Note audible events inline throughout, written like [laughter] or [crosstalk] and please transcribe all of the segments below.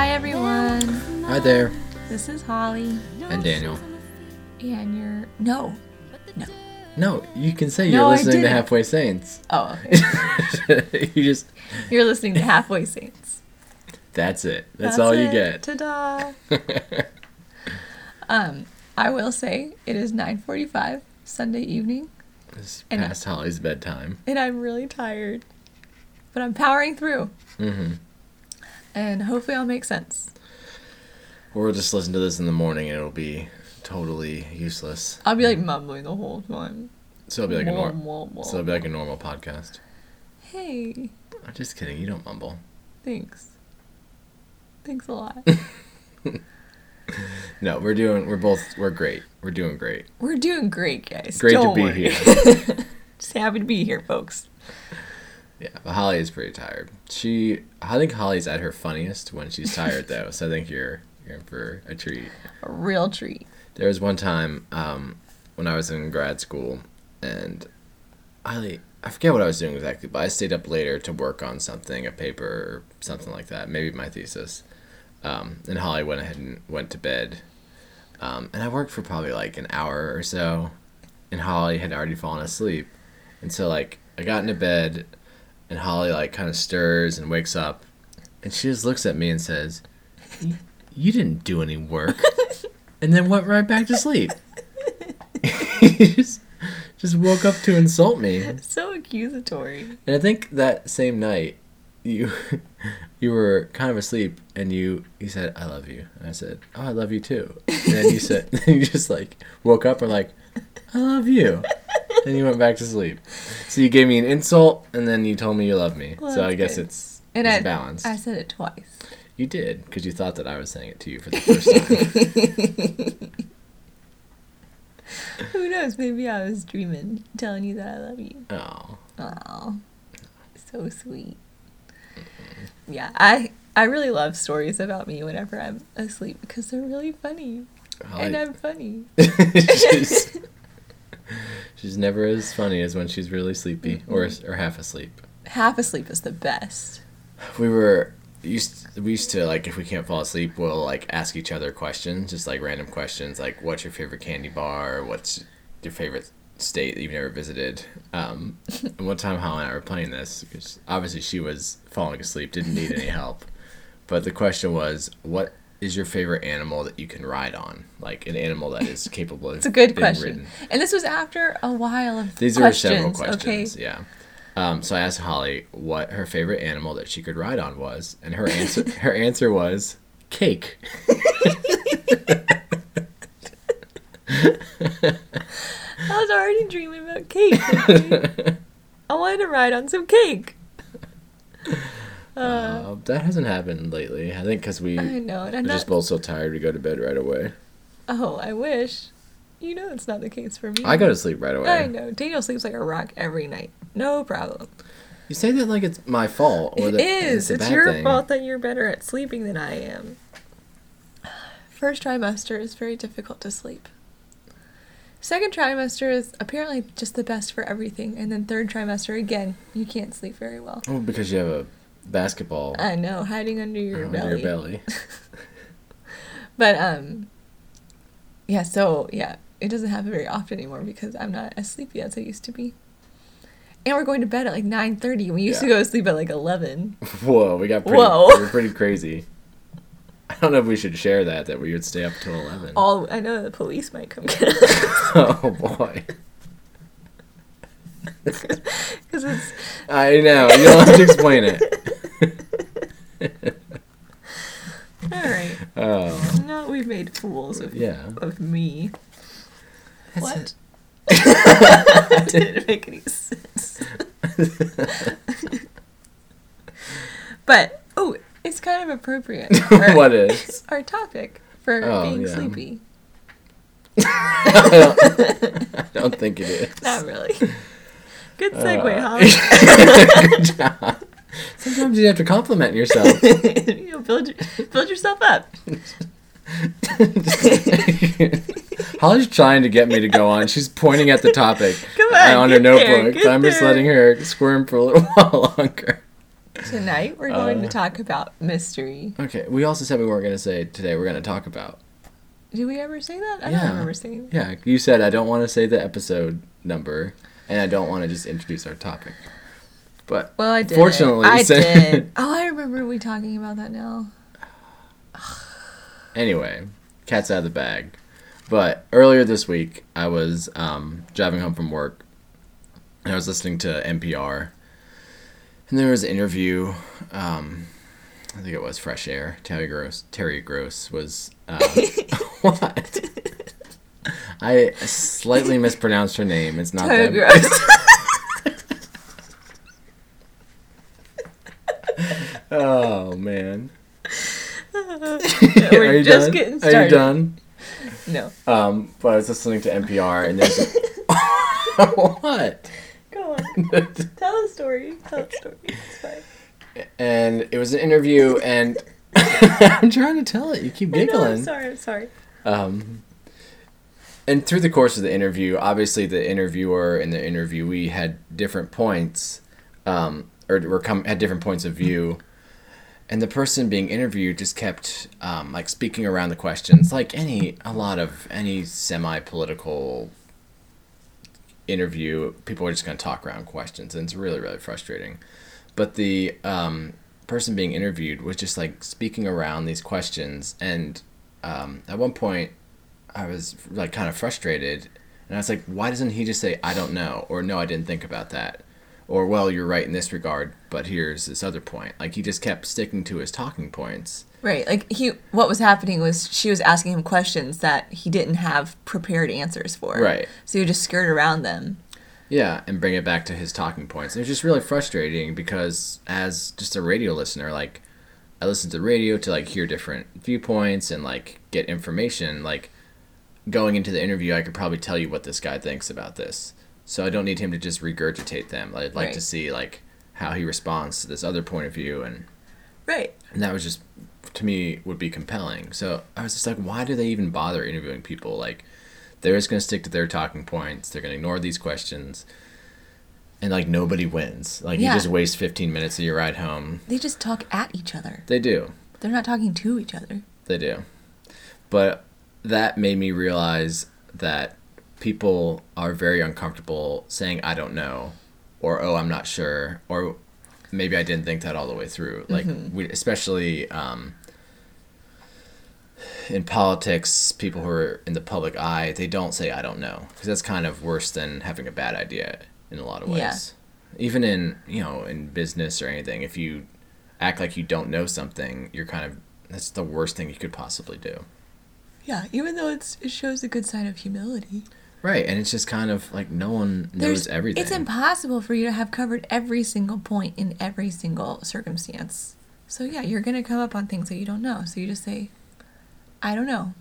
Hi, everyone. Hi there. This is Holly. And Daniel. And you're. No. No. No, you can say you're No, listening to. Halfway Saints. Oh, [laughs] okay. you just. you're listening to Halfway Saints. That's it. That's, all you get. Ta da. [laughs] um, I will say it is 9:45 Sunday evening, it's And- past Holly's bedtime. and I'm really tired, but I'm powering through, hmm and hopefully I'll make sense. Or we'll just listen to this in the morning and it'll be totally useless. I'll be like mumbling the whole time. So it'll be like a normal. So it'll be like a normal podcast. Hey, I'm just kidding. You don't mumble. thanks. Thanks a lot. [laughs] No, we're doing. We're both. We're great. We're doing great. We're doing great, guys. Great to Don't be worry. here. [laughs] Just happy to be here, folks. Yeah, but Holly is pretty tired. She. I think Holly's at her funniest when she's tired though. So I think you're you're in for a treat. A real treat. There was one time um, when I was in grad school, and I I forget what I was doing exactly, but I stayed up later to work on something, a paper or something like that, maybe my thesis. Um, and Holly went ahead and went to bed, um, and I worked for probably like an hour or so, and Holly had already fallen asleep, and so like I got into bed, and Holly like kind of stirs and wakes up, and she just looks at me and says, "You- "You didn't do any work." [laughs] and then went right back to sleep. [laughs] just, just woke up to insult me. So accusatory. And I think that same night, you [laughs] you were kind of asleep, and you you said, "I love you," and I said, "Oh, I love you too." And then you said, you just like woke up and like, "I love you," and you went back to sleep. So you gave me an insult, and then you told me you love me. Well, so I guess good. it's And it's I, balanced. I said it twice. you did because you thought that I was saying it to you for the first time. [laughs] Who knows? Maybe I was dreaming, telling you that I love you. oh. Oh, so sweet. Yeah, I I really love stories about me whenever I'm asleep because they're really funny, and I'm funny. [laughs] she's, [laughs] she's never as funny as when she's really sleepy or or half asleep. Half asleep is the best. We were used we used to like if we can't fall asleep, we'll like ask each other questions, just like random questions, like what's your favorite candy bar? What's your favorite state that you've never visited? Um, and one time, Holly and I were playing this because obviously she was falling asleep, didn't need any help. But the question was, what is your favorite animal that you can ride on? Like an animal that is [laughs] capable of It's a good being question, ridden. and this was after a while of These questions. are several questions. Okay, Yeah. Um, so I asked Holly what her favorite animal that she could ride on was, and her answer [laughs] her answer was cake. [laughs] I was already dreaming about cake. I wanted to ride on some cake. Uh, Uh, that hasn't happened lately. I think because we I know, and I'm just not. both so tired we go to bed right away. Oh, I wish. You know, it's not the case for me. I go to sleep right away. I know. Daniel sleeps like a rock every night. No problem. You say that like it's my fault or It that is. It's, It's your thing. fault that you're better at sleeping than I am. First trimester is very difficult to sleep. Second trimester is apparently just the best for everything, and then third trimester again, you can't sleep very well. Oh, because you have a basketball I know, hiding under your under belly. your belly. [laughs] But um, yeah. So yeah, it doesn't happen very often anymore because I'm not as sleepy as I used to be. And we're going to bed at like nine thirty. We used to go to sleep at like eleven. [laughs] Whoa, we got pretty, Whoa. we were pretty crazy. I don't know if we should share that that we would stay up till eleven. All I know the police might come get us [laughs] oh boy. because it's I know. You don't have to explain it. All right. Oh, Now we've made fools of yeah. of me. what? [laughs] That's didn't make any sense. [laughs] but oh, it's kind of appropriate. [laughs] for what is? our topic for Oh, being yeah. sleepy? I, don't, I don't think it is. Not really. Good Uh, segue, Holly. Good job. Sometimes you have to compliment yourself. [laughs] you know, build build yourself up. [laughs] Holly's trying to get me to go on. She's pointing at the topic [laughs] Come on, on her get there, notebook. I'm just letting her squirm for a little while longer. Tonight we're going Uh. to talk about mystery. Okay, we also said we weren't going to say today we're going to talk about. Did we ever say that? I Yeah. don't remember saying that. Yeah, you said I don't want to say the episode number and I don't want to just introduce our topic. But Well, I did. Fortunately, I so- did. [laughs] Oh, I remember we talking about that now. anyway, cat's out of the bag. But earlier this week, I was um, driving home from work and I was listening to NPR. And there was an interview. Um, I think it was Fresh Air. Terry Gross. Terry Gross was. Uh, [laughs] [laughs] what? I slightly mispronounced her name. It's not Toe that. gross. Oh man. We're [laughs] Are you just done? getting Are you done? No. Um, but I was listening to NPR and there's [laughs] [laughs] what? Go on. Tell the story. Tell the story. It's fine. and it was an interview and I'm trying to tell it. You keep I know, I'm giggling. sorry. I'm sorry. Um, and through the course of the interview, obviously the interviewer and the interviewee had different points, um, or were come had different points of view, and the person being interviewed just kept um, like speaking around the questions, like any a lot of any semi political interview, people are just going to talk around questions, and it's really really frustrating. But the um, person being interviewed was just like speaking around these questions, and um, at one point, I was like kind of frustrated, and I was like, "Why doesn't he just say I don't know?" or "No, I didn't think about that," or "Well, you're right in this regard, but here's this other point." Like he just kept sticking to his talking points. Right. Like he what was happening was she was asking him questions that he didn't have prepared answers for. Right. So he just skirt around them. Yeah, and bring it back to his talking points. It was just really frustrating because as just a radio listener, like I listen to radio to like hear different viewpoints and like get information. Like going into the interview, I could probably tell you what this guy thinks about this. So I don't need him to just regurgitate them. I'd like to see like how he responds to this other point of view and Right. and that was just to me would be compelling. So I was just like, why do they even bother interviewing people? Like they're just gonna stick to their talking points. They're gonna ignore these questions, and like nobody wins. Like Yeah. you just waste fifteen minutes of your ride home. They just talk at each other. They do, They're not talking to each other. they do, but that made me realize that people are very uncomfortable saying I don't know, or oh I'm not sure, or maybe I didn't think that all the way through. Like we, especially um, in politics, people who are in the public eye, they don't say I don't know because that's kind of worse than having a bad idea in a lot of ways. Yeah. Even in you know in business or anything, if you act like you don't know something, you're kind of that's the worst thing you could possibly do. Yeah, even though it's it shows a good sign of humility. Right, and it's just kind of like no one knows everything. It's impossible for you to have covered every single point in every single circumstance. So yeah, you're gonna come up on things that you don't know. So you just say, I don't know.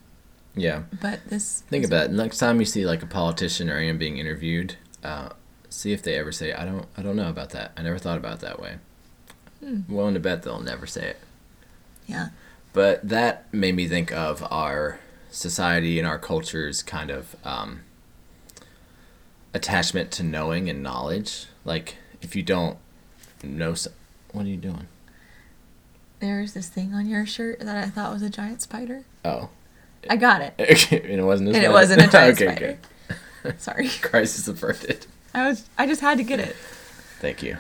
yeah. But this Think about it. Next time you see like a politician or anyone being interviewed, uh, see if they ever say, "I don't, I don't know about that. I never thought about it that way." Hmm. I'm willing to bet they'll never say it. Yeah. But that made me think of our society and our culture's kind of um, attachment to knowing and knowledge. Like, if you don't know, some, what are you doing? There's this thing on your shirt that I thought was a giant spider. Oh, I got it. [laughs] okay, and it wasn't. a And it wasn't a giant [laughs] okay, spider. good. [laughs] Sorry. Crisis averted. I was I just had to get it. Thank you.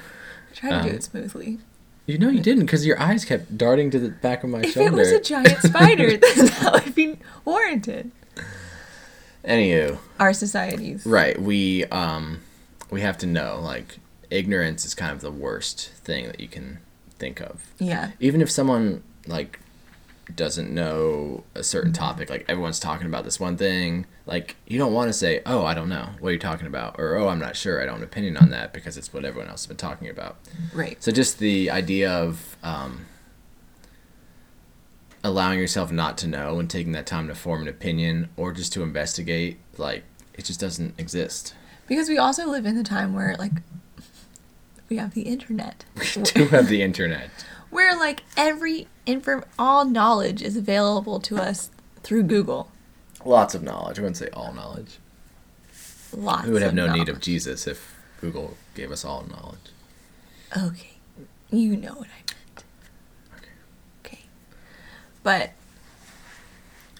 I tried to do Um, it smoothly. You know you didn't because your eyes kept darting to the back of my If shoulder. it was a giant spider, then that would be warranted. Anywho, Our societies. right? We um, we have to know like ignorance is kind of the worst thing that you can think of. Yeah. Even if someone like doesn't know a certain topic, like everyone's talking about this one thing, like you don't want to say, "Oh, I don't know. What are you talking about?" or "Oh, I'm not sure. I don't have an opinion on that," because it's what everyone else has been talking about. Right. So just the idea of um, allowing yourself not to know and taking that time to form an opinion or just to investigate, like it just doesn't exist. Because we also live in the time where like we have the internet. [laughs] We do have the internet. where like every inform all knowledge is available to us through Google. Lots of knowledge. I wouldn't say all knowledge. Lots. We would have no need of. Jesus if Google gave us all knowledge. Okay. You know what I meant. But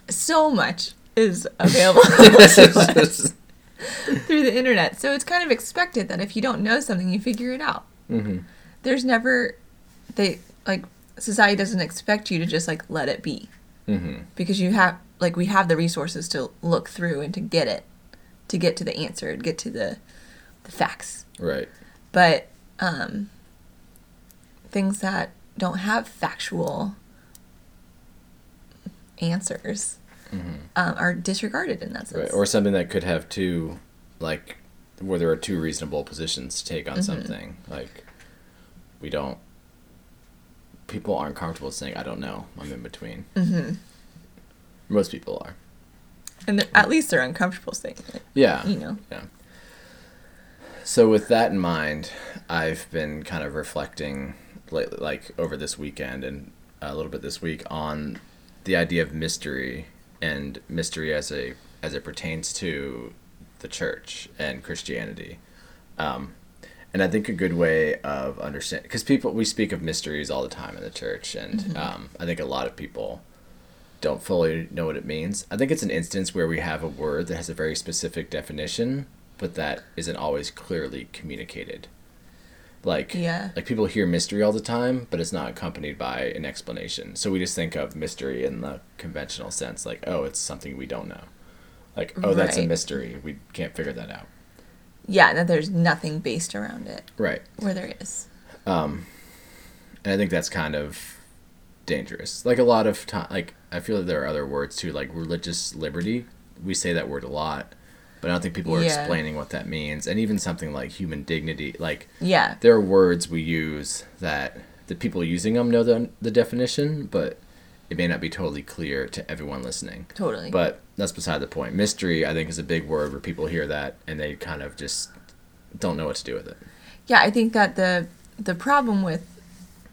so much is available to us [laughs] through the internet. So it's kind of expected that if you don't know something, you figure it out. mm-hmm. There's never they like society doesn't expect you to just like let it be Mm-hmm. because you have like we have the resources to look through and to get it to get to the answer, to get to the the facts. Right. But um things that don't have factual answers Mm-hmm. um, are disregarded in that sense. Right. Or something that could have two, like, where there are two reasonable positions to take on Mhm. something. Like, we don't. People aren't comfortable saying, "I don't know." I'm in between. hmm Most people are. And at least they're uncomfortable saying it. Yeah. You know. Yeah. So with that in mind, I've been kind of reflecting lately, like over this weekend and a little bit this week on the idea of mystery and mystery as a as it pertains to the church and Christianity. Um, and I think a good way of understanding, because people we speak of mysteries all the time in the church, and um, I think a lot of people don't fully know what it means. I think it's an instance where we have a word that has a very specific definition, but that isn't always clearly communicated. Like Yeah. like people hear mystery all the time, but it's not accompanied by an explanation. So we just think of mystery in the conventional sense, like oh, it's something we don't know. Like oh, that's a mystery. We can't figure that out. Yeah, that there's nothing based around it Right. where there is. Um, and I think that's kind of dangerous. Like a lot of time, like I feel like there are other words too, like religious liberty. We say that word a lot, but I don't think people are Yeah. explaining what that means. And even something like human dignity, like Yeah. there are words we use that the people using them know the the definition, but it may not be totally clear to everyone listening. Totally. But that's beside the point. Mystery, I think, is a big word where people hear that and they kind of just don't know what to do with it. Yeah, I think that the the problem with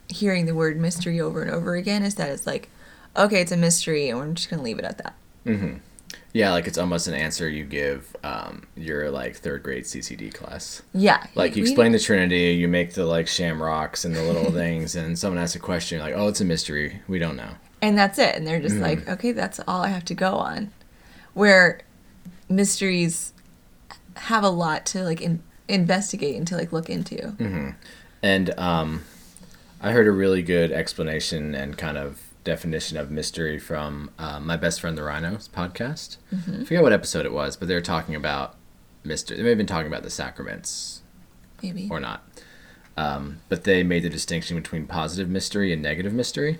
hearing the word mystery over and over again is that it's like, okay, it's a mystery, and we're just gonna leave it at that. Mm-hmm. Yeah, like it's almost an answer you give um, your like third grade CCD class. Yeah. Like you explain the Trinity, you make the like shamrocks and the little [laughs] things, and someone asks a question, you're like, oh, it's a mystery. We don't know. and that's it, and they're just Mhm. like, okay, that's all I have to go on. Where mysteries have a lot to like in- investigate and to like look into. Mm-hmm. And um, I heard a really good explanation and kind of definition of mystery from uh, my best friend the Rhinos podcast. I forget what episode it was, but they were talking about mystery. They may have been talking about the sacraments Maybe. or not. Um, but they made the distinction between positive mystery and negative mystery.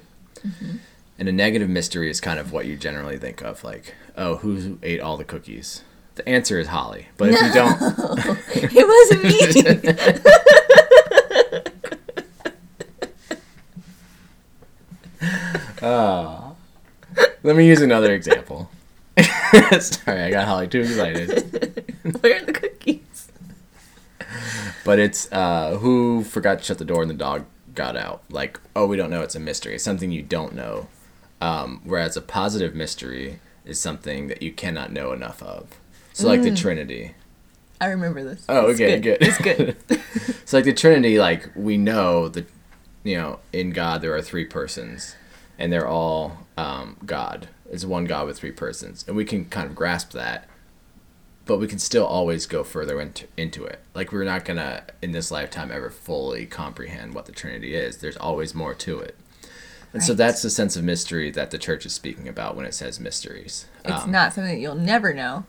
And a negative mystery is kind of what you generally think of, like, oh, who ate all the cookies? The answer is Holly. But if you don't, [laughs] it wasn't me. [laughs] [laughs] [laughs] let me use another example. [laughs] Sorry, I got Holly too excited. Where are the cookies? But it's uh, who forgot to shut the door and the dog got out. Like, oh, we don't know. It's a mystery. It's something you don't know. Um, whereas a positive mystery is something that you cannot know enough of. So, like the Trinity. I remember this. Oh, It's okay, good. It's good. [laughs] so, like the Trinity, like we know that, you know, in God there are three persons, and they're all um, God. It's one God with three persons, and we can kind of grasp that. But we can still always go further into, into it. Like we're not gonna in this lifetime ever fully comprehend what the Trinity is. There's always more to it, and so that's the sense of mystery that the church is speaking about when it says mysteries. It's Um, not something that you'll never know.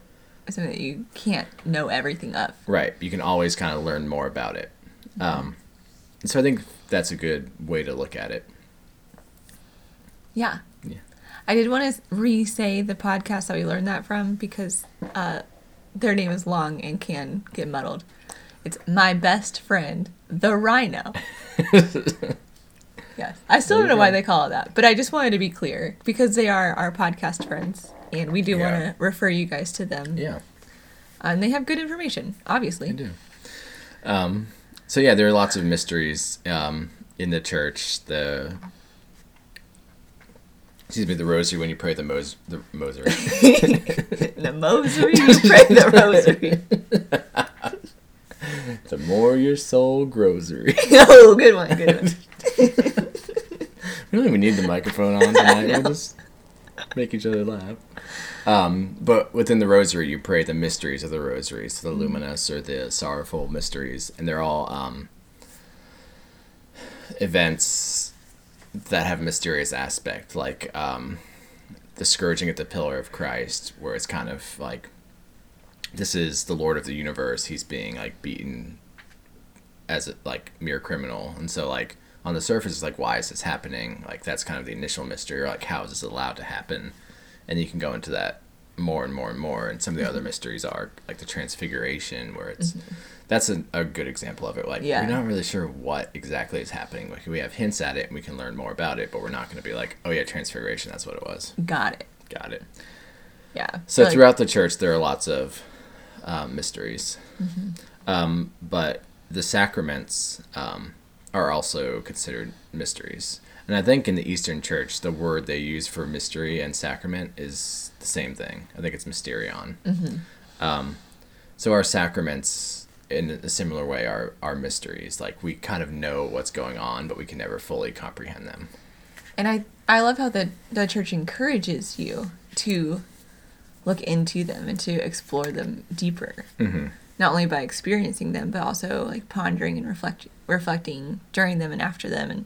It's something that you can't know everything of. Right. You can always kind of learn more about it. Um, so I think that's a good way to look at it. Yeah. Yeah. I did want to re-say the podcast that we learned that from because uh, their name is long and can get muddled. It's my best friend, the Rhino. [laughs] yes, I still don't know why they call it that, but I just wanted to be clear because they are our podcast friends, and we do want to refer you guys to them. Yeah, and they have good information, obviously. I do. Um, so yeah, there are lots of mysteries um, in the church. The excuse me, the rosary when you pray the mos the rosary. [laughs] the Mosary, you pray the Rosary. [laughs] the more your soul grocery. [laughs] oh, good one, good one. even need the microphone on tonight. know. We'll just make each other laugh. Um, but within the rosary, you pray the mysteries of the rosary, so the luminous or the sorrowful mysteries, and they're all um, events that have a mysterious aspect, like um, the scourging at the pillar of Christ, where it's kind of like this is the Lord of the universe. He's being like beaten as a like mere criminal, and so like on the surface, it's like why is this happening? Like that's kind of the initial mystery, or like how is this allowed to happen? And you can go into that more and more and more. And some of the other mysteries are like the Transfiguration, where it's that's a, a good example of it. Like Yeah. we're not really sure what exactly is happening. Like we have hints at it, and we can learn more about it, but we're not going to be like, oh yeah, Transfiguration, that's what it was. Got it. Got it. Yeah. So Like- throughout the church, there are lots of um, mysteries, Mm-hmm. um, but the sacraments um, are also considered mysteries. And I think in the Eastern Church, the word they use for mystery and sacrament is the same thing. I think it's mysterion. Mm-hmm. Um, so our sacraments, in a similar way, are are mysteries. Like we kind of know what's going on, but we can never fully comprehend them. And I, I love how the, the church encourages you to look into them and to explore them deeper. Mm-hmm. Not only by experiencing them, but also like pondering and reflect, reflecting during them and after them, and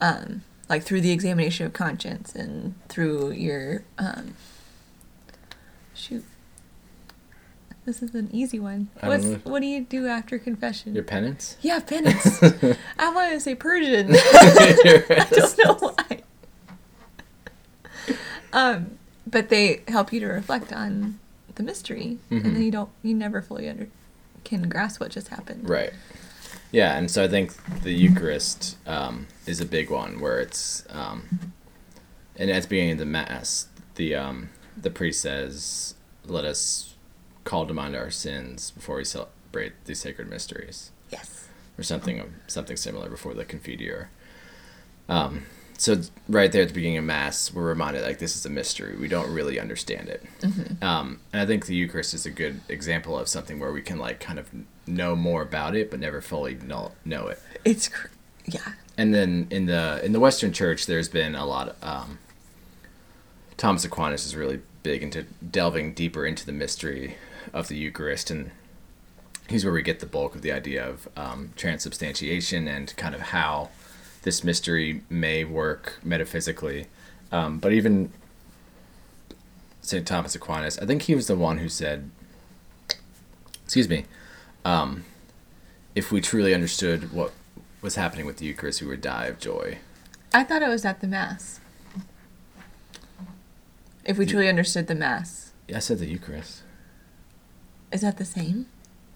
um, like through the examination of conscience and through your um, shoot. This is an easy one. I What's, know. what do you do after confession? Your penance. yeah, penance. [laughs] I wanted to say Persian. [laughs] [laughs] I don't know why. Um, but they help you to reflect on the mystery, Mhm. and then you don't, you never fully under can grasp what just happened. Right. Yeah, and so I think the Eucharist um, is a big one where it's, um, and at the beginning of the Mass, the um, the priest says, "Let us call to mind our sins before we celebrate these sacred mysteries," Yes. or something something similar before the Confiteor. Um, so right there at the beginning of Mass, we're reminded like this is a mystery. We don't really understand it. Um, and I think the Eucharist is a good example of something where we can like kind of know more about it, but never fully know, know it. It's, cr- yeah. And then in the in the Western Church, there's been a lot. Of, um, Thomas Aquinas is really big into delving deeper into the mystery of the Eucharist, and he's where we get the bulk of the idea of um, transubstantiation and kind of how this mystery may work metaphysically. Um, but even St. Thomas Aquinas, I think he was the one who said, excuse me, um, if we truly understood what was happening with the Eucharist, we would die of joy. I thought it was at the Mass. If we truly understood the Mass, Yeah, I said the Eucharist. is that the same?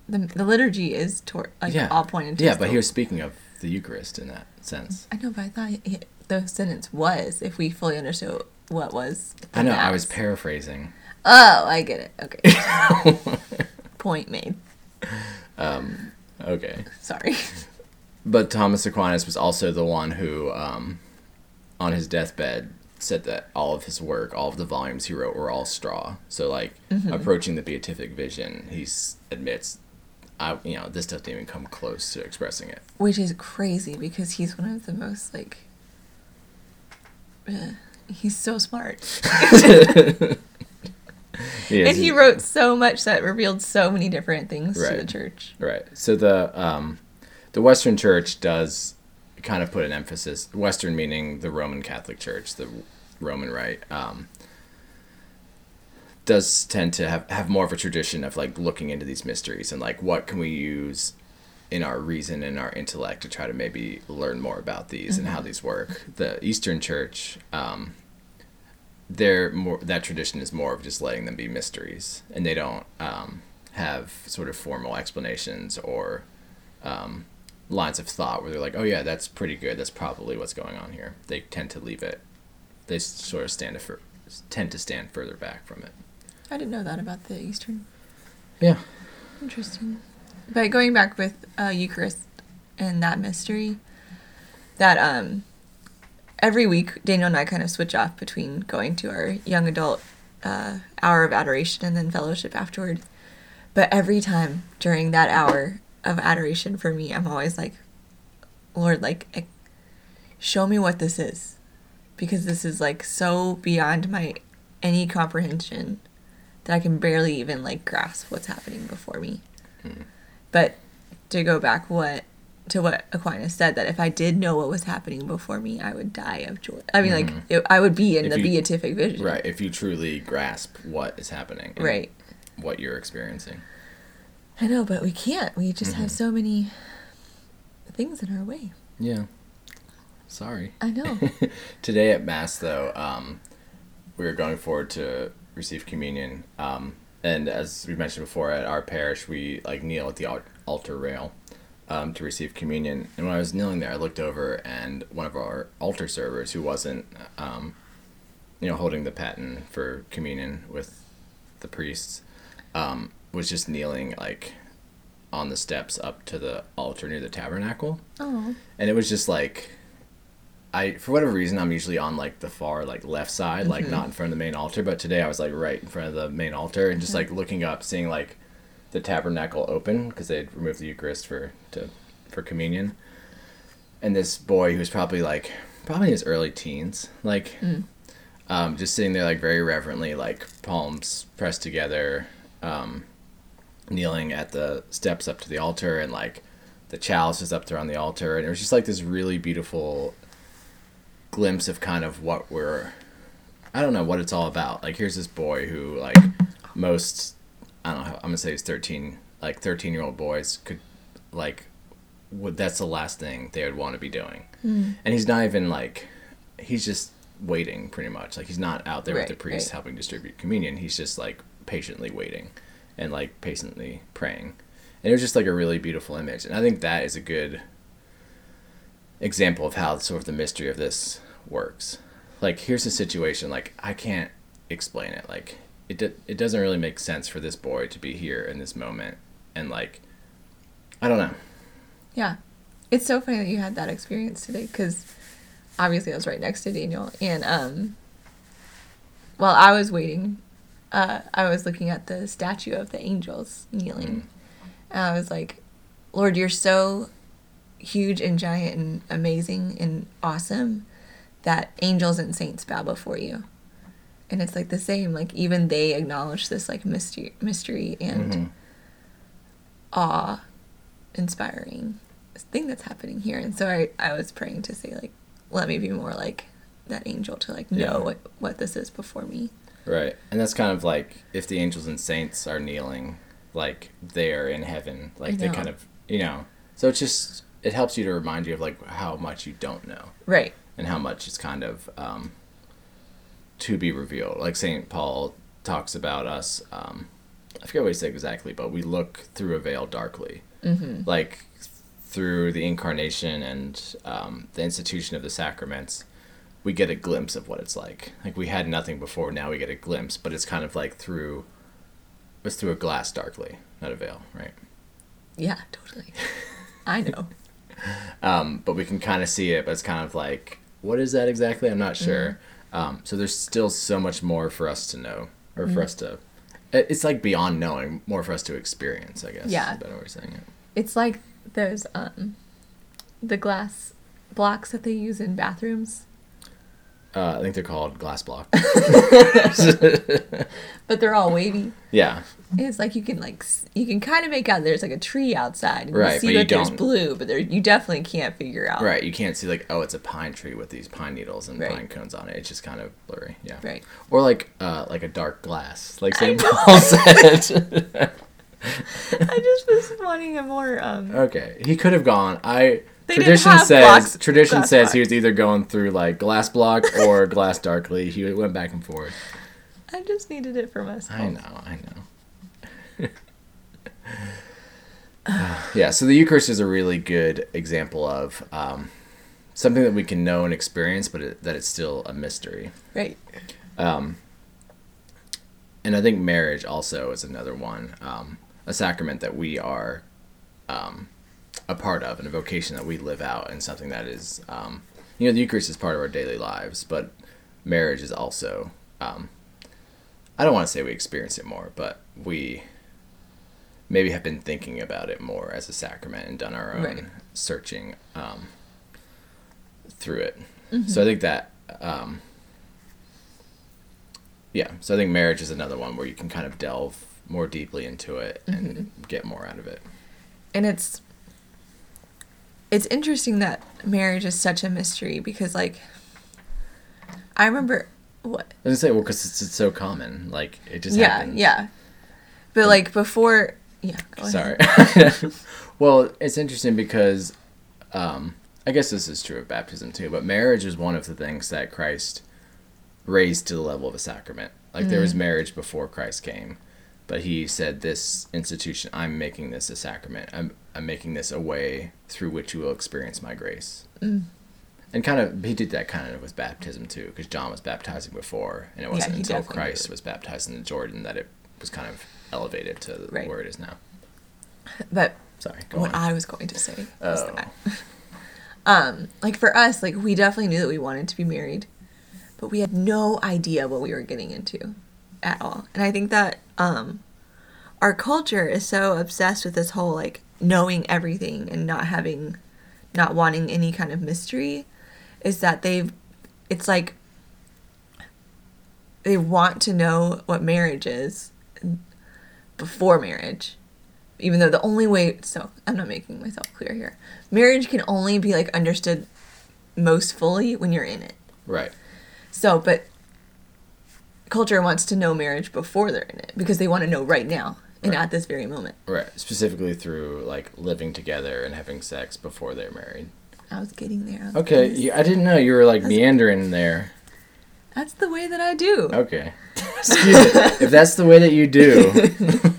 The, the liturgy is toward like yeah, all pointing to yeah, but he was speaking of the Eucharist in that sense. I know, but I thought it, the sentence was if we fully understood what was. I know. I was paraphrasing. Oh, I get it. Okay. [laughs] Point made. Um, okay. Sorry. But Thomas Aquinas was also the one who, um, on his deathbed, said that all of his work, all of the volumes he wrote, were all straw. So, like, approaching the beatific vision, he admits, I, you know, this doesn't even come close to expressing it. Which is crazy because he's one of the most like. uh, he's so smart, [laughs] and he wrote so much that revealed so many different things to the church. Right. So the um, the Western Church does kind of put an emphasis. Western meaning the Roman Catholic Church, the Roman Rite, um, does tend to have have more of a tradition of like looking into these mysteries and like what can we use in our reason and our intellect to try to maybe learn more about these and how these work. The Eastern Church. Um, they're more that tradition is more of just letting them be mysteries and they don't um, have sort of formal explanations or um, lines of thought where they're like oh yeah that's pretty good that's probably what's going on here they tend to leave it they sort of stand for tend to stand further back from it I didn't know that about the Eastern. yeah Interesting. But going back with uh, Eucharist and that mystery, that um, every week Daniel and I kind of switch off between going to our young adult uh, hour of adoration and then fellowship afterward. But every time during that hour of adoration for me, I'm always like, Lord, like, show me what this is because this is like so beyond my any comprehension that I can barely even like grasp what's happening before me. Hmm. But to go back what to what Aquinas said that if I did know what was happening before me, I would die of joy. I mean, like it, I would be in. If the you- beatific vision. Right. If you truly grasp what is happening. and Right. What you're experiencing. I know, but we can't. We just Mm-hmm. have so many things in our way. Yeah. Sorry. I know. [laughs] Today at Mass, though, um, we were going forward to receive communion. Um, and as we mentioned before, at our parish, we like kneel at the altar rail um, to receive communion. And when I was kneeling there, I looked over, and one of our altar servers, who wasn't, um, you know, holding the paten for communion with the priests, um, was just kneeling like on the steps up to the altar near the tabernacle oh. and it was just like I for whatever reason I'm usually on like the far like left side like not in front of the main altar but today I was like right in front of the main altar and just like looking up seeing like the tabernacle open because they'd removed the Eucharist for to for communion. And this boy who was probably like probably in his early teens like um, just sitting there like very reverently like palms pressed together um, kneeling at the steps up to the altar and like the chalice is up there on the altar. And it was just like this really beautiful glimpse of kind of what we're I don't know what it's all about. Like here's this boy who like most I don't know, I'm gonna say he's thirteen like thirteen year old boys could like would that's the last thing they would want to be doing. Hmm. And he's not even like he's just waiting pretty much. Like he's not out there with the priest right. helping distribute communion. He's just like patiently waiting and like patiently praying. And it was just like a really beautiful image. And I think that is a good example of how sort of the mystery of this works. Like here's a situation like I can't explain it. Like it do- it doesn't really make sense for this boy to be here in this moment and like I don't know. Yeah. It's so funny that you had that experience today because obviously I was right next to Daniel. And um, while I was waiting, uh, I was looking at the statue of the angels kneeling. And I was like, Lord, you're so huge and giant and amazing and awesome that angels and saints bow before you. And it's like the same, like even they acknowledge this like mystery, mystery and Mhm. awe inspiring thing that's happening here. And so I, I was praying to say like, let me be more like that angel to like know Yeah. what, what this is before me. Right. And that's kind of like if the angels and saints are kneeling like they are in heaven, like they kind of, you know. So it's just it helps you to remind you of like how much you don't know. Right. and how much is kind of um, to be revealed. Like Saint Paul talks about us. Um, I forget what he said exactly, but we look through a veil darkly, mm-hmm. like through the incarnation and um, the institution of the sacraments. We get a glimpse of what it's like. Like we had nothing before, now we get a glimpse, but it's kind of like through. It's through a glass darkly, not a veil, right? Yeah, totally. I know. Um, but we can kind of see it. But it's kind of like, what is that exactly? I'm not sure. Mm-hmm. Um, so there's still so much more for us to know, or Mm-hmm. for us to. It's like beyond knowing, more for us to experience. I guess. Yeah. better way of saying it. It's like those um the glass blocks that they use in bathrooms. Uh, I think they're called glass block. [laughs] [laughs] But they're all wavy. yeah, It's like you can like you can kind of make out there's like a tree outside and Right, you see but you that there's blue, but there you definitely can't figure out. right. You can't see like, oh, it's a pine tree with these pine needles and Right. pine cones on it. It's just kind of blurry. Yeah. Right. Or like, uh, like a dark glass, like Saint. Paul [laughs] said. I just was wanting a more um Okay, he could have gone. I They tradition says blocks- tradition says he was either going through like glass block or glass darkly. He went back and forth. I just needed it for myself. I know, I know. [sighs] yeah, so the Eucharist is a really good example of um, something that we can know and experience, but it, that it's still a mystery. Right. Um, and I think marriage also is another one, um, a sacrament that we are um, a part of, and a vocation that we live out, and something that is, um, you know, the Eucharist is part of our daily lives, but marriage is also. Um, I don't want to say we experience it more, but we maybe have been thinking about it more as a sacrament and done our own Right. searching. Um, through it. So I think that, um, yeah. So I think marriage is another one where you can kind of delve more deeply into it and get more out of it. and it's it's interesting that marriage is such a mystery because like I remember what I was gonna say, well, because it's, it's so common, like it just yeah happens. yeah but like before yeah go ahead. Sorry. [laughs] well, it's interesting because um, I guess this is true of baptism too, but marriage is one of the things that Christ raised to the level of a sacrament. Like there Mm. was marriage before Christ came, but he said this institution, I'm making this a sacrament. I'm I'm making this a way through which you will experience my grace. Mm. And kind of, he did that kind of with baptism too, because John was baptizing before, and it wasn't he until Christ did. was baptized in the Jordan that it was kind of elevated to Right. where it is now. but Sorry, go what on. I was going to say was Oh. that [laughs] um like for us like we definitely knew that we wanted to be married but we had no idea what we were getting into at all and I think that um our culture is so obsessed with this whole like knowing everything and not having not wanting any kind of mystery is that they've it's like they want to know what marriage is before marriage even though the only way so i'm not making myself clear here marriage can only be like understood most fully when you're in it Right. so but culture wants to know marriage before they're in it because they want to know right now and Right. at this very moment Right. Specifically through like living together and having sex before they're married. i was getting there on Okay. You, I didn't know you were like meandering there. that's the way that i do Okay. Excuse me. If [laughs] that's the way that you do,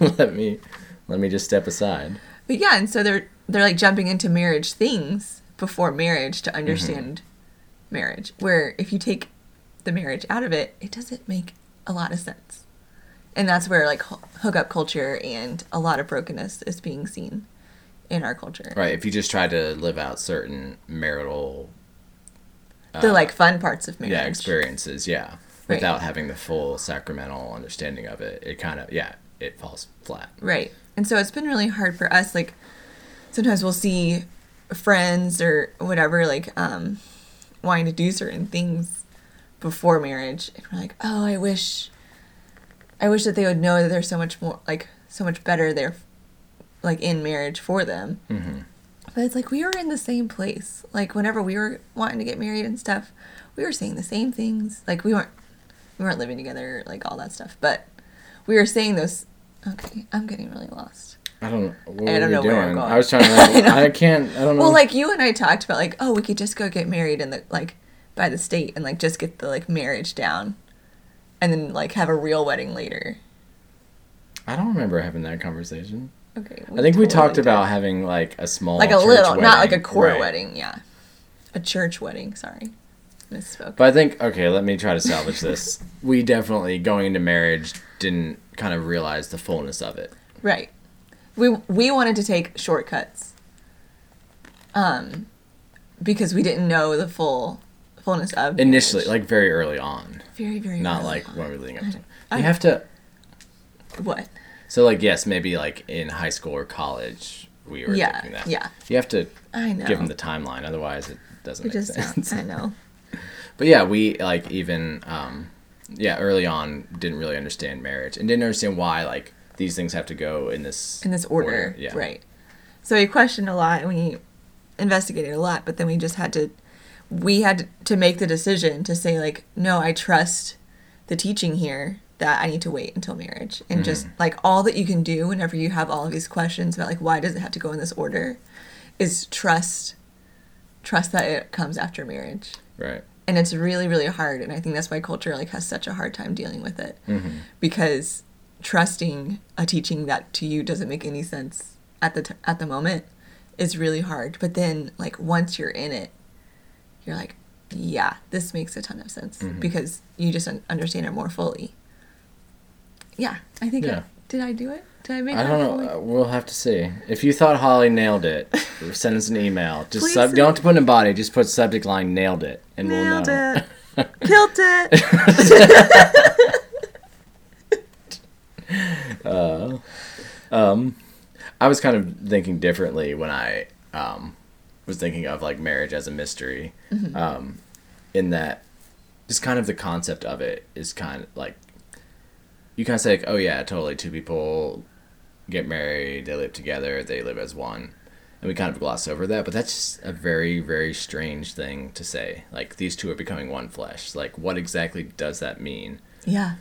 [laughs] let me let me just step aside. but yeah and so they're they're like jumping into marriage things before marriage to understand mm-hmm. marriage where if you take the marriage out of it it doesn't make a lot of sense and that's where like ho- hookup culture and a lot of brokenness is being seen in our culture Right. If you just try to live out certain marital the like uh, fun parts of marriage yeah experiences, yeah, Right. without having the full sacramental understanding of it, it kind of yeah, it falls flat. Right. And so it's been really hard for us. Like, sometimes we'll see friends or whatever, like, um, wanting to do certain things before marriage. And we're like, oh, I wish, I wish that they would know that there's so much more, like, so much better there, like, in marriage for them. hmm But it's like we were in the same place. Like, whenever we were wanting to get married and stuff, we were saying the same things. Like, we weren't, we weren't living together, like, all that stuff. But we were saying those. Okay, I'm getting really lost. I don't. What I don't know where we're doing? going. I was trying to. [laughs] I Like, know. I, can't. I don't know. Well, like you and I talked about, like, oh, we could just go get married in the like by the state and like just get the like marriage down, and then like have a real wedding later. I don't remember having that conversation. Okay. I think we talked did. about having like a small, like a little, not like a court Right. wedding. Yeah, a church wedding. Sorry, misspoke. But I think okay, let me try to salvage this. [laughs] We definitely going into marriage didn't kind of realize the fullness of it. Right. We we wanted to take shortcuts. Um because we didn't know the full fullness of Initially, marriage. like very early on, very very not early like on. when we were leading up to. I- You have to. what? So like yes, maybe like in high school or college we were Yeah, that. yeah. You have to I know. give them the timeline, otherwise it doesn't it make just sense. I know. [laughs] But yeah, we like even um yeah, early on didn't really understand marriage and didn't understand why like these things have to go in this in this order. Yeah. Right. So we questioned a lot and we investigated a lot, but then we just had to we had to make the decision to say like, no, I trust the teaching here that I need to wait until marriage. And just like all that you can do whenever you have all of these questions about like why does it have to go in this order is trust trust that it comes after marriage. Right. And it's really, really hard. And I think that's why culture like has such a hard time dealing with it Mm-hmm. because trusting a teaching that to you doesn't make any sense at the t- at the moment is really hard. But then like once you're in it, you're like, yeah, this makes a ton of sense Mhm. because you just un- understand it more fully. Yeah, I think. Yeah. I, did I do it? Did I make? I don't know. fully? Uh, we'll have to see. If you thought Holly nailed it, send us an email. Just sub- don't have to put in a body. Just put subject line nailed it, and Nailed we'll know. it. [laughs] Killed it. [laughs] Um, I was kind of thinking differently when I um, was thinking of like marriage as a mystery, um, in that just kind of the concept of it is kind of like you kind of say like, oh yeah, totally, two people get married, they live together, they live as one. And we kind of gloss over that, but that's just a very, very strange thing to say. Like these two are becoming one flesh. Like what exactly does that mean? Yeah.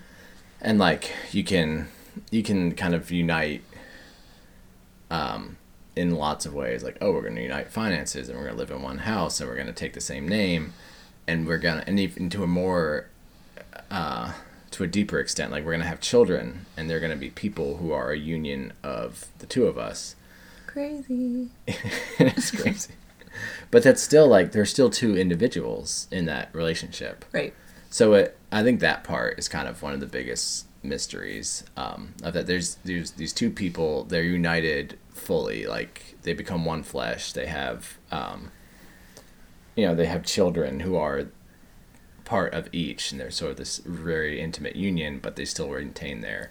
and like you can you can kind of unite um in lots of ways like oh we're going to unite finances and we're going to live in one house and we're going to take the same name and we're going to and even to a more uh to a deeper extent like we're going to have children and they're going to be people who are a union of the two of us Crazy. [laughs] it's crazy but that's still like there's still two individuals in that relationship Right. so it, I think that part is kind of one of the biggest mysteries um, of that. There's there's these two people. They're united fully. Like they become one flesh. They have, um, you know, they have children who are part of each, and they're sort of this very intimate union. But they still retain their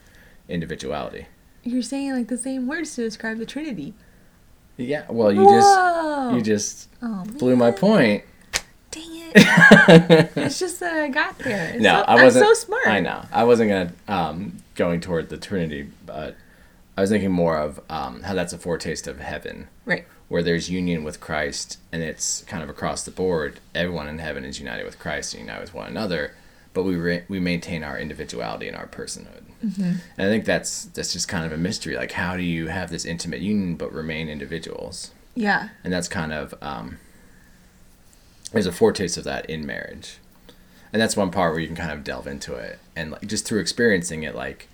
individuality. You're saying like the same words to describe the Trinity. Yeah. Well, you Whoa. just you just Oh, blew my point. Dang it. [laughs] it's just that I got there. It's no, so- I wasn't. I'm so smart. I know. I wasn't gonna um, going toward the Trinity, but I was thinking more of um, how that's a foretaste of heaven, Right. Where there's union with Christ, and it's kind of across the board. Everyone in heaven is united with Christ and united with one another, but we re- we maintain our individuality and our personhood. Mm-hmm. And I think that's that's just kind of a mystery. Like, how do you have this intimate union but remain individuals? Yeah. and that's kind of um, there's a foretaste of that in marriage and that's one part where you can kind of delve into it and like just through experiencing it like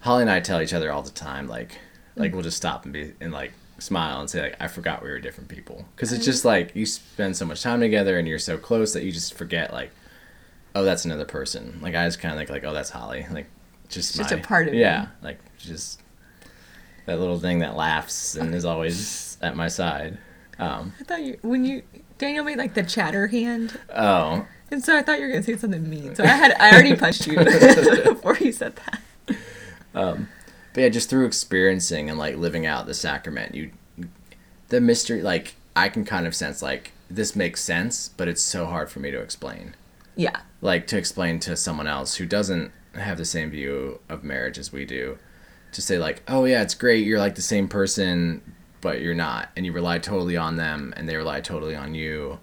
holly and i tell each other all the time like like we'll just stop and be and like smile and say like i forgot we were different people. Because it's just like you spend so much time together and you're so close that you just forget like oh that's another person. Like i just kind of think like oh that's holly. Like just It's just a part of yeah you. like just that little thing that laughs and is always at my side. Um, I thought you when you Daniel made like the chatter hand, oh, and so I thought you were gonna say something mean. So I had I already punched you [laughs] before you said that. But yeah, just through experiencing and like living out the sacrament, you, the mystery, like I can kind of sense like this makes sense, but it's so hard for me to explain. Yeah. Like to explain to someone else who doesn't have the same view of marriage as we do, to say like, oh yeah, it's great, you're like the same person, but you're not, and you rely totally on them, and they rely totally on you.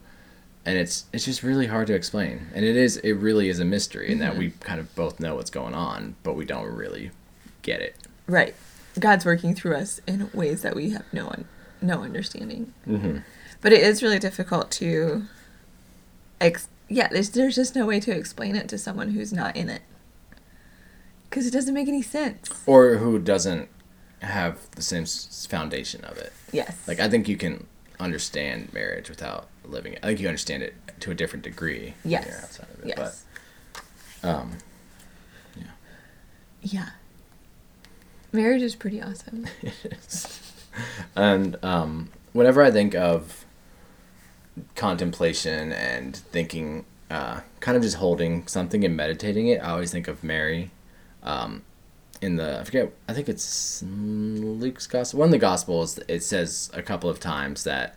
And it's it's just really hard to explain, and it is it really is a mystery in that mm-hmm. we kind of both know what's going on, but we don't really get it. Right. God's working through us in ways that we have no un- no understanding. Mm-hmm. But it is really difficult to, ex- yeah. There's there's just no way to explain it to someone who's not in it, because it doesn't make any sense. Or who doesn't have the same foundation of it. Yes. Like I think you can understand marriage without living it. I think you understand it to a different degree. when yes. you're outside of it. yes. But um, yeah. Marriage is pretty awesome. [laughs] it is. and um, whenever I think of contemplation and thinking, uh, kind of just holding something and meditating it, I always think of Mary. Um, in the I forget, I think it's Luke's gospel. One of the gospels, it says a couple of times that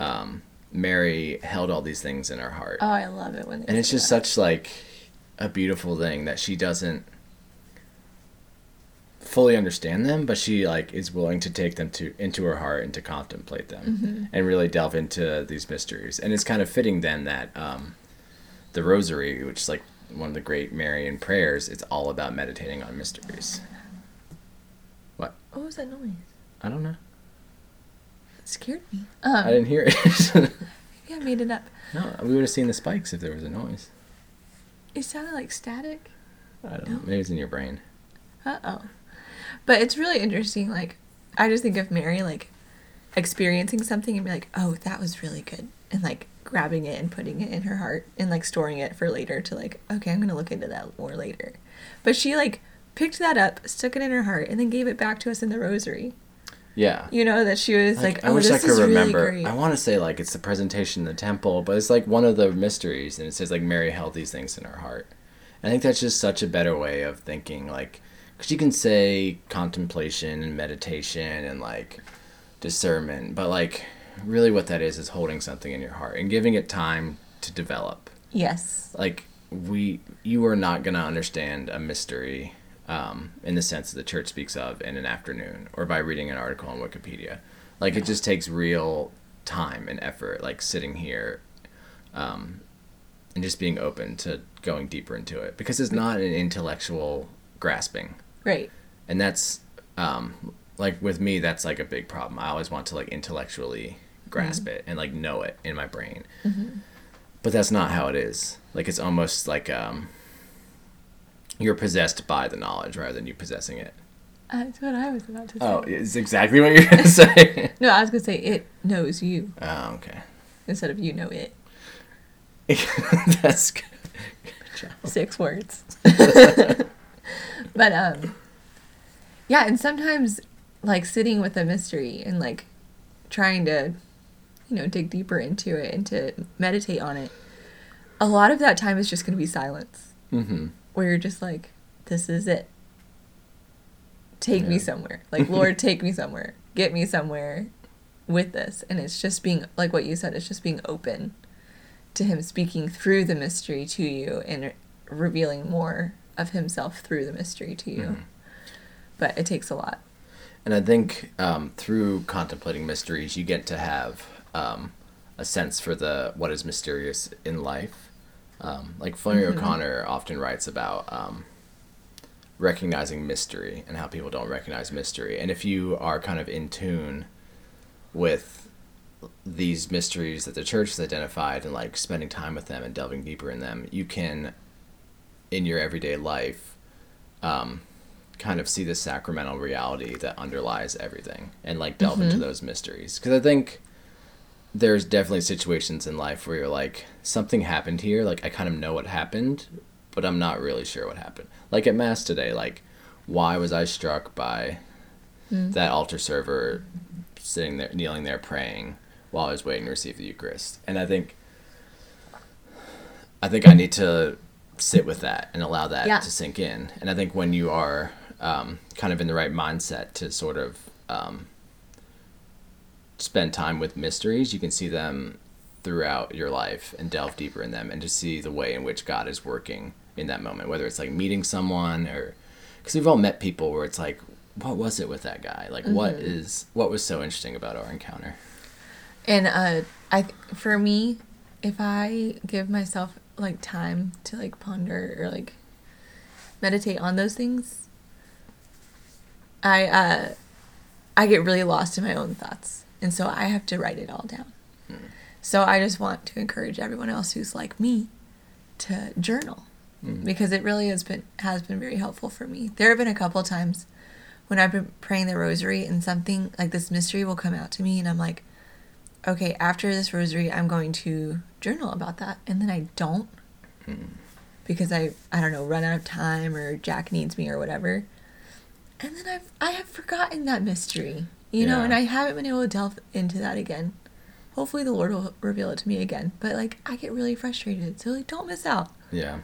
um, Mary held all these things in her heart, Oh, I love it when. And it's just that. such like a beautiful thing that she doesn't fully understand them but she like is willing to take them to into her heart and to contemplate them and really delve into these mysteries and it's kind of fitting then that um, the rosary which is like one of the great marian prayers it's all about meditating on mysteries what What was that noise? i don't know It scared me. i Um, didn't hear it [laughs] yeah, I made it up. no we would have seen the spikes if there was a noise It sounded like static. i don't No. know maybe it's in your brain Uh oh. But it's really interesting. Like, I just think of Mary, like, experiencing something and be like, oh, that was really good. And, like, grabbing it and putting it in her heart and, like, storing it for later to, like, okay, I'm going to look into that more later. But she, like, picked that up, stuck it in her heart, and then gave it back to us in the rosary. yeah You know, that she was like, I oh, wish I could remember. really. I want to say like it's the presentation in the temple, but it's like one of the mysteries, and it says like Mary held these things in her heart. I think that's just such a better way of thinking, like, because you can say contemplation and meditation and like discernment, but like really what that is is holding something in your heart and giving it time to develop. Yes. Like we, you are not gonna understand a mystery um, in the sense that the church speaks of in an afternoon or by reading an article on Wikipedia. Like it just takes real time and effort, like sitting here, um, and just being open to going deeper into it because it's not an intellectual grasping, Right. and that's um, like with me, that's like a big problem. I always want to like intellectually grasp it and like know it in my brain, but that's not how it is. Like it's almost like um, you're possessed by the knowledge rather than you possessing it. That's what I was about to say. Oh, it's exactly what you're gonna [laughs] say. No, I was gonna say it knows you oh, okay. instead of you know it. [laughs] that's good. Good. Six words. [laughs] but um yeah, and sometimes like sitting with a mystery and like trying to you know, dig deeper into it and to meditate on it. A lot of that time is just going to be silence Mm-hmm. where you're just like this is it. Take me somewhere. Like [laughs] Lord, take me somewhere. Get me somewhere with this. And it's just being like what you said, it's just being open to him speaking through the mystery to you and revealing more of himself through the mystery to you. Mhm. But it takes a lot. And I think um, through contemplating mysteries, you get to have um, a sense for the what is mysterious in life. Um, like Flannery O'Connor often writes about um, recognizing mystery and how people don't recognize mystery. And if you are kind of in tune with these mysteries that the church has identified and like spending time with them and delving deeper in them, you can, in your everyday life, um, kind of see the sacramental reality that underlies everything and like delve into those mysteries. Because I think there's definitely situations in life where you're like, something happened here. Like, I kind of know what happened, but I'm not really sure what happened. Like at Mass today, like, why was I struck by that altar server sitting there, kneeling there praying while I was waiting to receive the Eucharist? And I think. I think I need to sit with that and allow that Yeah. to sink in. And I think when you are um, kind of in the right mindset to sort of um, spend time with mysteries, you can see them throughout your life and delve deeper in them and to see the way in which God is working in that moment, whether it's like meeting someone or because we've all met people where it's like, what was it with that guy? Like, what is what was so interesting about our encounter? And uh I for me, if I give myself like time to like ponder or like meditate on those things, I uh I get really lost in my own thoughts. And so I have to write it all down. So I just want to encourage everyone else who's like me to journal because it really has been has been very helpful for me. There have been a couple times when I've been praying the rosary and something like this mystery will come out to me and I'm like okay, after this rosary, I'm going to journal about that. And then I don't because I, I don't know, run out of time or Jack needs me or whatever. And then I've, I have forgotten that mystery, you know, and I haven't been able to delve into that again. Hopefully the Lord will reveal it to me again. But like, I get really frustrated. So like, don't miss out. Yeah,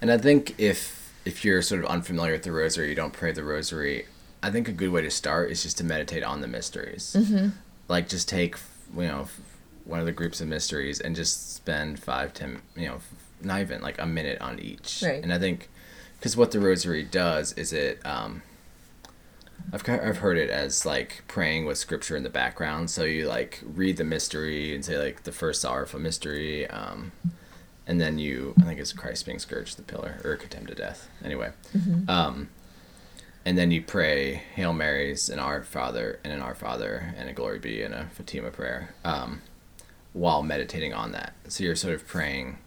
and I think if if you're sort of unfamiliar with the Rosary, you don't pray the Rosary. I think a good way to start is just to meditate on the mysteries. Mm-hmm. Like just take you know one of the groups of mysteries and just spend five ten you know not even like a minute on each. Right. And I think because what the Rosary does is it. Um, I've I've heard it as like praying with scripture in the background. So you like read the mystery and say like the first sorrowful mystery, um, and then you I think it's Christ being scourged the pillar or condemned to death. Anyway, um, and then you pray Hail Marys and Our Father and an Our Father and a Glory Be and a Fatima prayer um, while meditating on that. So you're sort of praying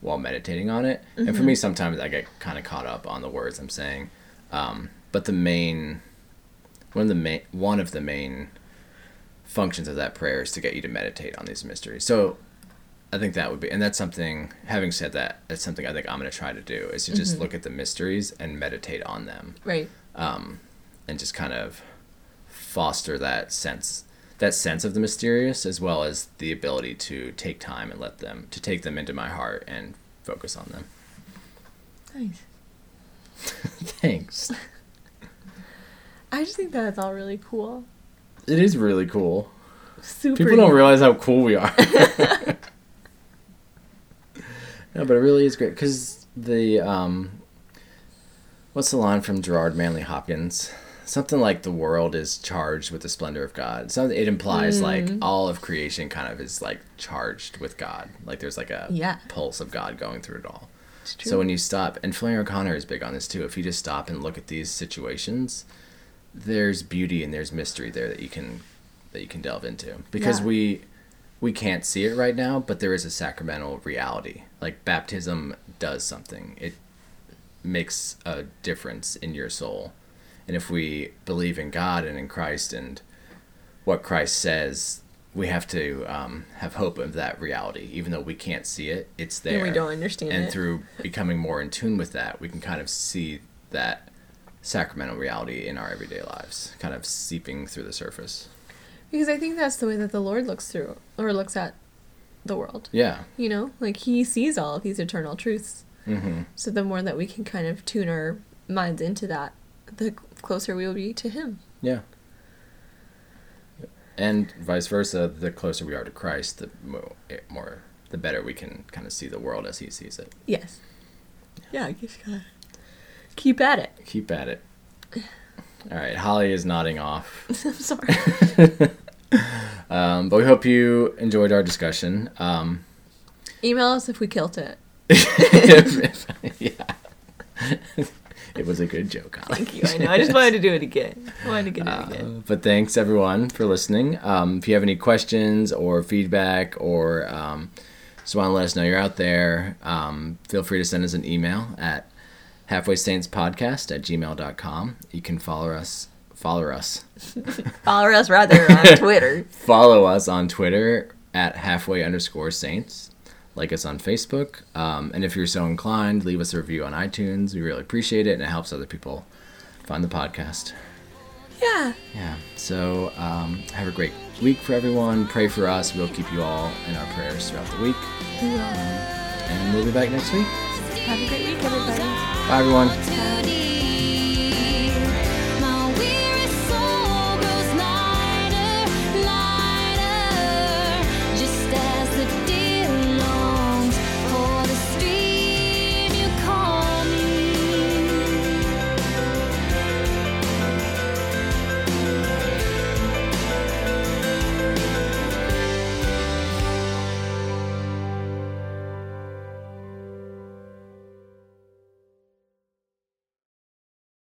while meditating on it. And for me, sometimes I get kind of caught up on the words I'm saying. Um, but the main one of the main one of the main functions of that prayer is to get you to meditate on these mysteries. So I think that would be, and that's something. Having said that, that's something I think I'm going to try to do is to just look at the mysteries and meditate on them, Right. Um, and just kind of foster that sense, that sense of the mysterious, as well as the ability to take time and let them, to take them into my heart and focus on them. Nice. [laughs] Thanks. [laughs] I just think that's all really cool. It is really cool. super. People don't realize how cool we are. [laughs] no, but it really is great because the um, what's the line from Gerard Manley Hopkins? Something like the world is charged with the splendor of God. So it implies like mm. all of creation kind of is like charged with God. Like there's like a Yeah. pulse of God going through it all. It's true. So when you stop, and Flannery O'Connor is big on this too. If you just stop and look at these situations, there's beauty and there's mystery there that you can that you can delve into because Yeah. we we can't see it right now, but there is a sacramental reality. Like baptism does something. It makes a difference in your soul. And if we believe in God and in Christ and what Christ says, we have to um, have hope of that reality. Even though we can't see it, it's there. And we don't understand And it. through becoming more in tune with that, we can kind of see that sacramental reality in our everyday lives, kind of seeping through the surface. because I think that's the way that the Lord looks through or looks at the world. Yeah. You know, like He sees all of these eternal truths. Hmm So the more that we can kind of tune our minds into that, the closer we will be to Him. Yeah. And vice versa, the closer we are to Christ, the more, more the better we can kind of see the world as he sees it. Yes. Yeah, I just gotta keep at it. Keep at it. All right, Holly is nodding off. [laughs] I'm sorry. [laughs] Um, but we hope you enjoyed our discussion. Um, Email us if we killed it. Yeah. [laughs] it was a good joke, Holly. Thank you. I know. I just wanted to do it again. I wanted to get it again. Uh, but thanks everyone for listening. Um, if you have any questions or feedback or um, just want to let us know you're out there, um, feel free to send us an email at halfway saints podcast at gmail.com. You can follow us. Follow us. [laughs] Follow us rather on Twitter. [laughs] Follow us on Twitter at halfway underscore saints. Like us on Facebook. Um, and if you're so inclined, leave us a review on iTunes. We really appreciate it and it helps other people find the podcast. Yeah. Yeah. So um, have a great week for everyone. Pray for us. We'll keep you all in our prayers throughout the week. We will. And we'll be back next week. Have a great week, everybody. Bye, everyone. Bye.